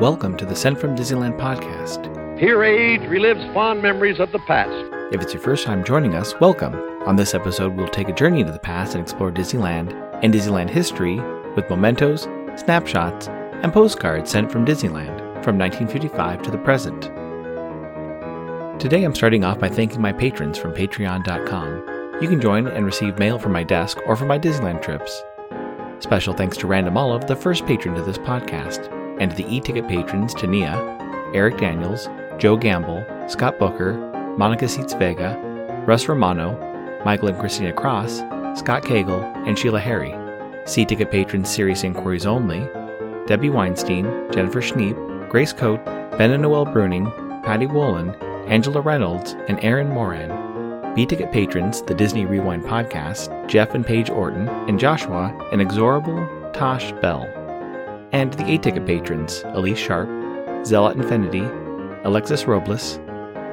Welcome to the Sent from Disneyland podcast. Here age relives fond memories of the past. If it's your first time joining us, welcome. On this episode, we'll take a journey into the past and explore Disneyland and Disneyland history with mementos, snapshots, and postcards sent from Disneyland from 1955 to the present. Today, I'm starting off by thanking my patrons from patreon.com. You can join and receive mail from my desk or from my Disneyland trips. Special thanks to Random Olive, the first patron to this podcast and the e-ticket patrons Tania, Eric Daniels, Joe Gamble, Scott Booker, Monica Seats Vega, Russ Romano, Michael and Christina Cross, Scott Cagle, and Sheila Harry. C-ticket patrons Serious Inquiries Only, Debbie Weinstein, Jennifer Schneep, Grace Coate, Ben and Noel Bruning, Patty Wolin, Angela Reynolds, and Aaron Moran. B-ticket patrons The Disney Rewind Podcast, Jeff and Paige Orton, and Joshua, and Exorable Tosh Bell and the A ticket patrons Elise Sharp, Zealot Infinity, Alexis Robles,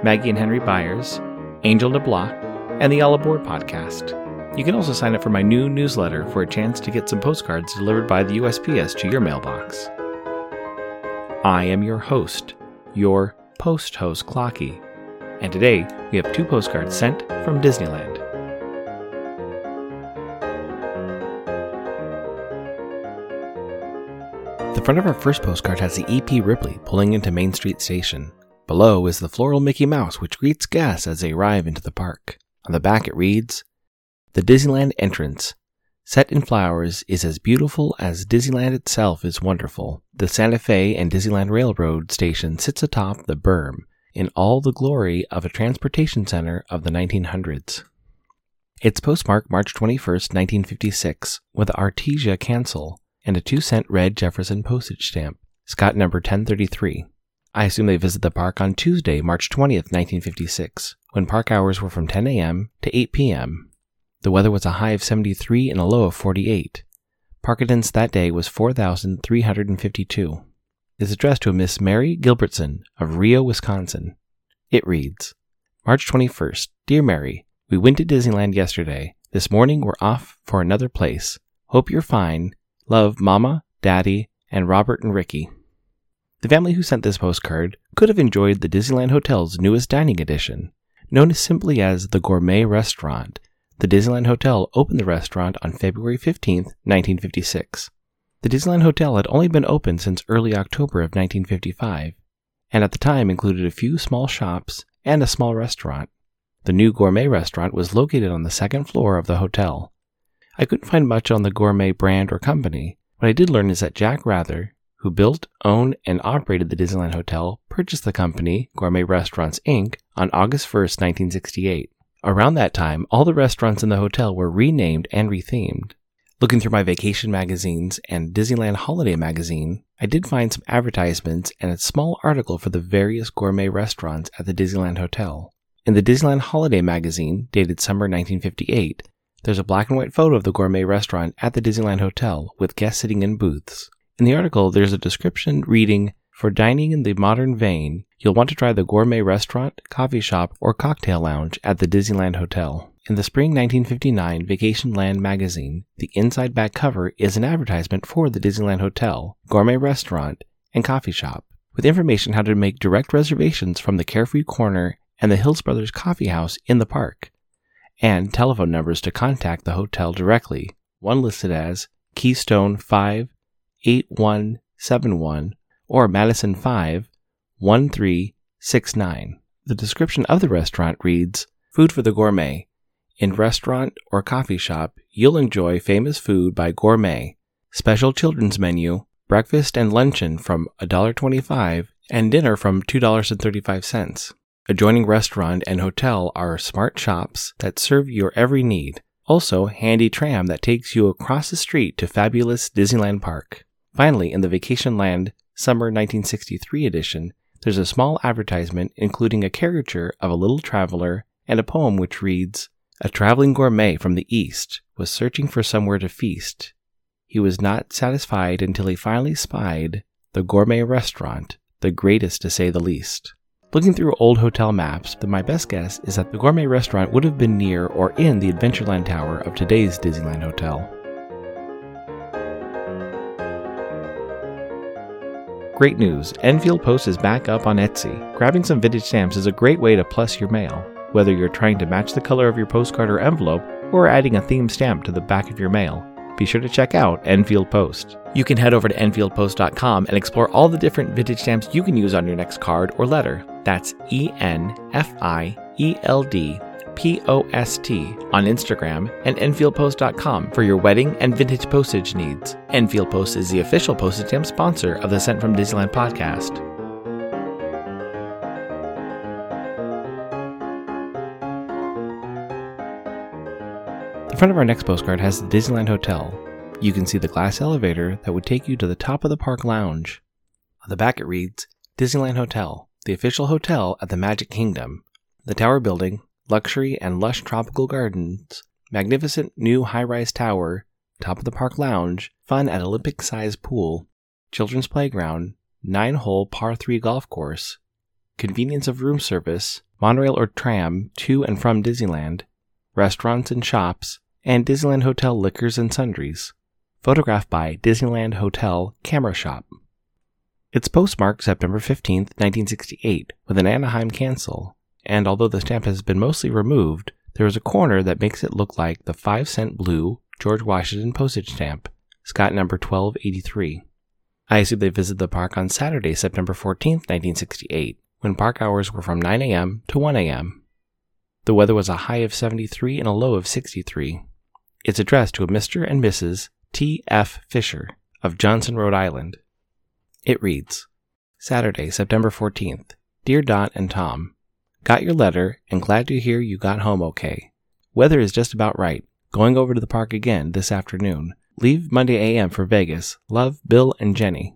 Maggie and Henry Byers, Angel DeBlois, and the All Aboard podcast. You can also sign up for my new newsletter for a chance to get some postcards delivered by the USPS to your mailbox. I am your host, your post host Clocky, and today we have two postcards sent from Disneyland. Front of our first postcard has the EP Ripley pulling into Main Street Station. Below is the floral Mickey Mouse, which greets guests as they arrive into the park. On the back it reads The Disneyland entrance, set in flowers, is as beautiful as Disneyland itself is wonderful. The Santa Fe and Disneyland Railroad station sits atop the berm in all the glory of a transportation center of the 1900s. It's postmarked March 21, 1956, with Artesia Cancel and a 2 cent red Jefferson postage stamp, Scott number 1033. I assume they visited the park on Tuesday, March 20th, 1956, when park hours were from 10 a.m. to 8 p.m. The weather was a high of 73 and a low of 48. Park attendance that day was 4,352. Is addressed to a Miss Mary Gilbertson of Rio, Wisconsin. It reads March 21st. Dear Mary, we went to Disneyland yesterday. This morning we're off for another place. Hope you're fine Love, Mama, Daddy, and Robert and Ricky. The family who sent this postcard could have enjoyed the Disneyland Hotel's newest dining addition. Known simply as the Gourmet Restaurant, the Disneyland Hotel opened the restaurant on February 15, 1956. The Disneyland Hotel had only been open since early October of 1955, and at the time included a few small shops and a small restaurant. The new gourmet restaurant was located on the second floor of the hotel. I couldn't find much on the gourmet brand or company. What I did learn is that Jack Wrather, who built, owned, and operated the Disneyland Hotel, purchased the company, Gourmet Restaurants Inc., on August 1, 1968. Around that time, all the restaurants in the hotel were renamed and rethemed. Looking through my vacation magazines and Disneyland Holiday magazine, I did find some advertisements and a small article for the various gourmet restaurants at the Disneyland Hotel. In the Disneyland Holiday magazine, dated summer 1958, there's a black and white photo of the gourmet restaurant at the Disneyland Hotel with guests sitting in booths. In the article, there's a description reading For dining in the modern vein, you'll want to try the gourmet restaurant, coffee shop, or cocktail lounge at the Disneyland Hotel. In the spring 1959 Vacation Land magazine, the inside back cover is an advertisement for the Disneyland Hotel, gourmet restaurant, and coffee shop, with information how to make direct reservations from the Carefree Corner and the Hills Brothers Coffee House in the park and telephone numbers to contact the hotel directly. One listed as Keystone 5 8171 or Madison 5 1369. The description of the restaurant reads Food for the Gourmet. In restaurant or coffee shop, you'll enjoy famous food by Gourmet. Special children's menu, breakfast and luncheon from $1.25 and dinner from $2.35. Adjoining restaurant and hotel are smart shops that serve your every need. Also, handy tram that takes you across the street to fabulous Disneyland Park. Finally, in the Vacation Land Summer 1963 edition, there's a small advertisement including a caricature of a little traveler and a poem which reads A traveling gourmet from the East was searching for somewhere to feast. He was not satisfied until he finally spied the gourmet restaurant, the greatest to say the least. Looking through old hotel maps, my best guess is that the gourmet restaurant would have been near or in the Adventureland Tower of today's Disneyland Hotel. Great news! Enfield Post is back up on Etsy. Grabbing some vintage stamps is a great way to plus your mail. Whether you're trying to match the color of your postcard or envelope, or adding a theme stamp to the back of your mail, be sure to check out Enfield Post. You can head over to EnfieldPost.com and explore all the different vintage stamps you can use on your next card or letter. That's E N F I E L D P O S T on Instagram and EnfieldPost.com for your wedding and vintage postage needs. Enfield Post is the official postage stamp sponsor of the Sent from Disneyland podcast. The front of our next postcard has the Disneyland Hotel. You can see the glass elevator that would take you to the top of the park lounge. On the back it reads Disneyland Hotel, the official hotel at the Magic Kingdom. The tower building, luxury and lush tropical gardens, magnificent new high rise tower, top of the park lounge, fun at Olympic sized pool, children's playground, nine hole par 3 golf course, convenience of room service, monorail or tram to and from Disneyland, restaurants and shops, and Disneyland Hotel liquors and sundries. Photographed by Disneyland Hotel Camera Shop. It's postmarked September 15, 1968, with an Anaheim cancel, and although the stamp has been mostly removed, there is a corner that makes it look like the 5 cent blue George Washington postage stamp, Scott number 1283. I assume they visited the park on Saturday, September 14, 1968, when park hours were from 9 a.m. to 1 a.m. The weather was a high of 73 and a low of 63. It's addressed to a Mr. and Mrs. T. F. Fisher of Johnston, Rhode Island. It reads Saturday, September 14th. Dear Dot and Tom, Got your letter and glad to hear you got home okay. Weather is just about right. Going over to the park again this afternoon. Leave Monday a.m. for Vegas. Love, Bill and Jenny.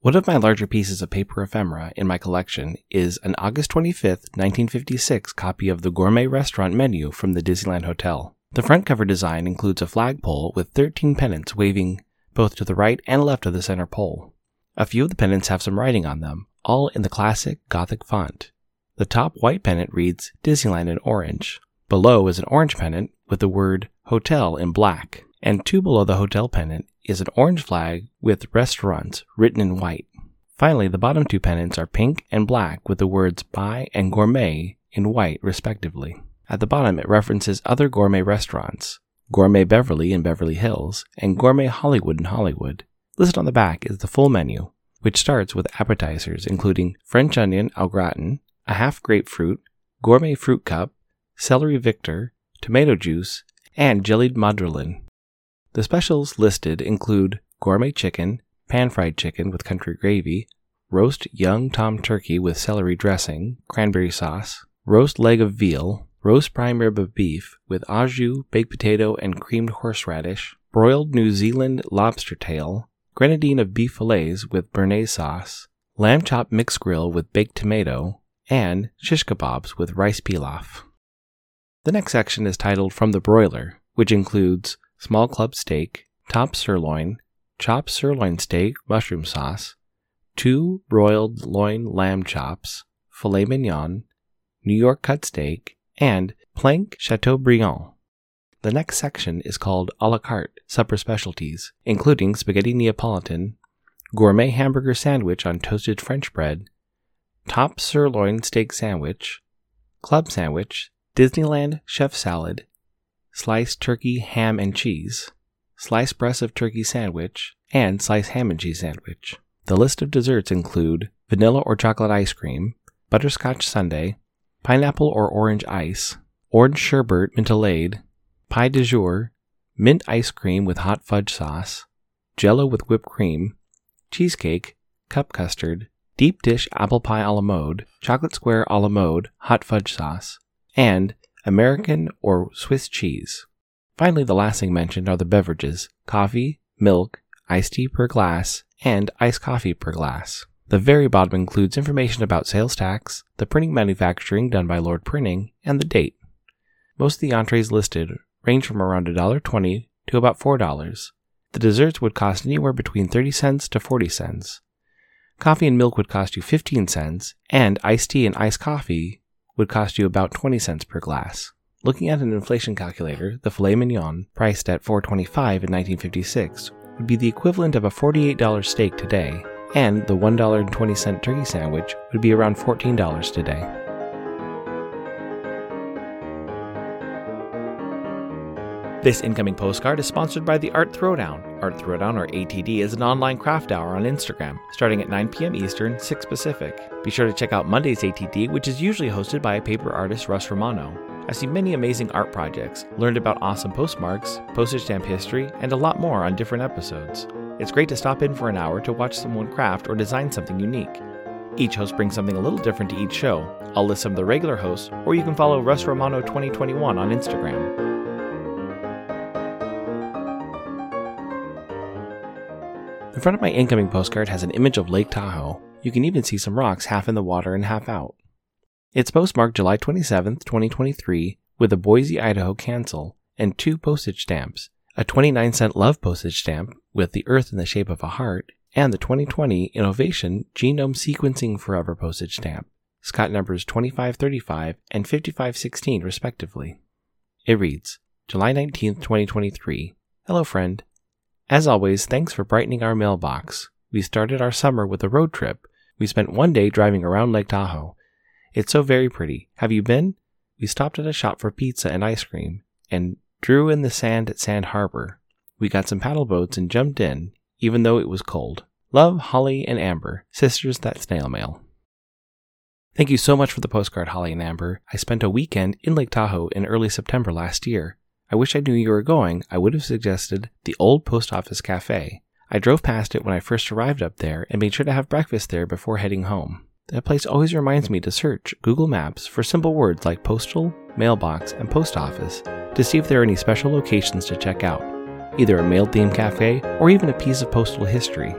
One of my larger pieces of paper ephemera in my collection is an August 25th, 1956 copy of the gourmet restaurant menu from the Disneyland Hotel. The front cover design includes a flagpole with 13 pennants waving both to the right and left of the center pole. A few of the pennants have some writing on them, all in the classic Gothic font. The top white pennant reads Disneyland in orange. Below is an orange pennant with the word hotel in black, and two below the hotel pennant is an orange flag with restaurants written in white. Finally, the bottom two pennants are pink and black with the words buy and gourmet in white, respectively. At the bottom, it references other gourmet restaurants Gourmet Beverly in Beverly Hills and Gourmet Hollywood in Hollywood. Listed on the back is the full menu, which starts with appetizers including French onion au gratin, a half grapefruit, gourmet fruit cup, celery Victor, tomato juice, and jellied madrilene. The specials listed include gourmet chicken, pan fried chicken with country gravy, roast young tom turkey with celery dressing, cranberry sauce, roast leg of veal, roast prime rib of beef with au jus, baked potato, and creamed horseradish, broiled New Zealand lobster tail, grenadine of beef fillets with béarnaise sauce, lamb chop mixed grill with baked tomato, and shish kebabs with rice pilaf. The next section is titled From the Broiler, which includes small club steak, top sirloin, chopped sirloin steak, mushroom sauce, two broiled loin lamb chops, filet mignon, New York cut steak, and plank chateaubriand. The next section is called a la carte supper specialties, including spaghetti Neapolitan, gourmet hamburger sandwich on toasted French bread, top sirloin steak sandwich, club sandwich, Disneyland chef salad, sliced turkey ham and cheese, sliced breast of turkey sandwich, and sliced ham and cheese sandwich. The list of desserts include vanilla or chocolate ice cream, butterscotch sundae, pineapple or orange ice, orange sherbet mentolade, pie de jour, mint ice cream with hot fudge sauce, jello with whipped cream, cheesecake, cup custard, deep dish apple pie a la mode, chocolate square a la mode, hot fudge sauce, and American or Swiss cheese. Finally, the last thing mentioned are the beverages coffee, milk, iced tea per glass, and iced coffee per glass. The very bottom includes information about sales tax, the printing manufacturing done by Lord Printing, and the date. Most of the entrees listed range from around $1.20 to about $4. The desserts would cost anywhere between 30 cents to 40 cents. Coffee and milk would cost you 15 cents, and iced tea and iced coffee would cost you about 20 cents per glass. Looking at an inflation calculator, the filet mignon, priced at 4.25 in 1956, would be the equivalent of a $48 steak today, and the $1.20 turkey sandwich would be around $14 today. This incoming postcard is sponsored by the Art Throwdown. Art Throwdown, or ATD, is an online craft hour on Instagram, starting at 9 p.m. Eastern, 6 Pacific. Be sure to check out Monday's ATD, which is usually hosted by paper artist Russ Romano. I see many amazing art projects, learned about awesome postmarks, postage stamp history, and a lot more on different episodes. It's great to stop in for an hour to watch someone craft or design something unique. Each host brings something a little different to each show. I'll list some of the regular hosts, or you can follow Russ Romano 2021 on Instagram. Front of my incoming postcard has an image of Lake Tahoe. You can even see some rocks half in the water and half out. It's postmarked July 27, 2023, with a Boise, Idaho cancel and two postage stamps a 29 cent love postage stamp with the earth in the shape of a heart, and the 2020 Innovation Genome Sequencing Forever postage stamp, Scott numbers 2535 and 5516 respectively. It reads July 19, 2023. Hello, friend. As always, thanks for brightening our mailbox. We started our summer with a road trip. We spent one day driving around Lake Tahoe. It's so very pretty. Have you been? We stopped at a shop for pizza and ice cream and drew in the sand at Sand Harbor. We got some paddle boats and jumped in, even though it was cold. Love, Holly, and Amber, sisters that snail mail. Thank you so much for the postcard, Holly and Amber. I spent a weekend in Lake Tahoe in early September last year. I wish I knew you were going. I would have suggested the old post office cafe. I drove past it when I first arrived up there and made sure to have breakfast there before heading home. That place always reminds me to search Google Maps for simple words like postal, mailbox, and post office to see if there are any special locations to check out, either a mail themed cafe or even a piece of postal history.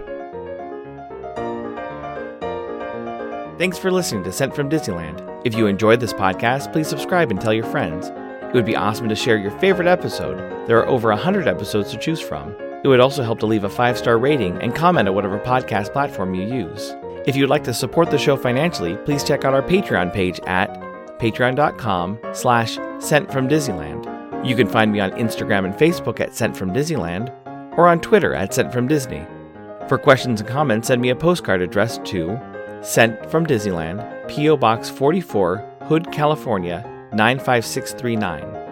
Thanks for listening to Sent from Disneyland. If you enjoyed this podcast, please subscribe and tell your friends. It would be awesome to share your favorite episode. There are over 100 episodes to choose from. It would also help to leave a five star rating and comment at whatever podcast platform you use. If you'd like to support the show financially, please check out our Patreon page at patreon.com slash sent from Disneyland. You can find me on Instagram and Facebook at Sent from Disneyland or on Twitter at Sent from Disney. For questions and comments, send me a postcard addressed to Sent from Disneyland, P.O. Box 44, Hood, California 95639.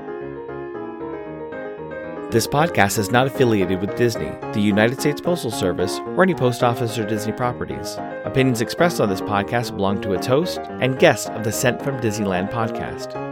This podcast is not affiliated with Disney, the United States Postal Service, or any post office or Disney properties. Opinions expressed on this podcast belong to its host and guests of the Sent from Disneyland podcast.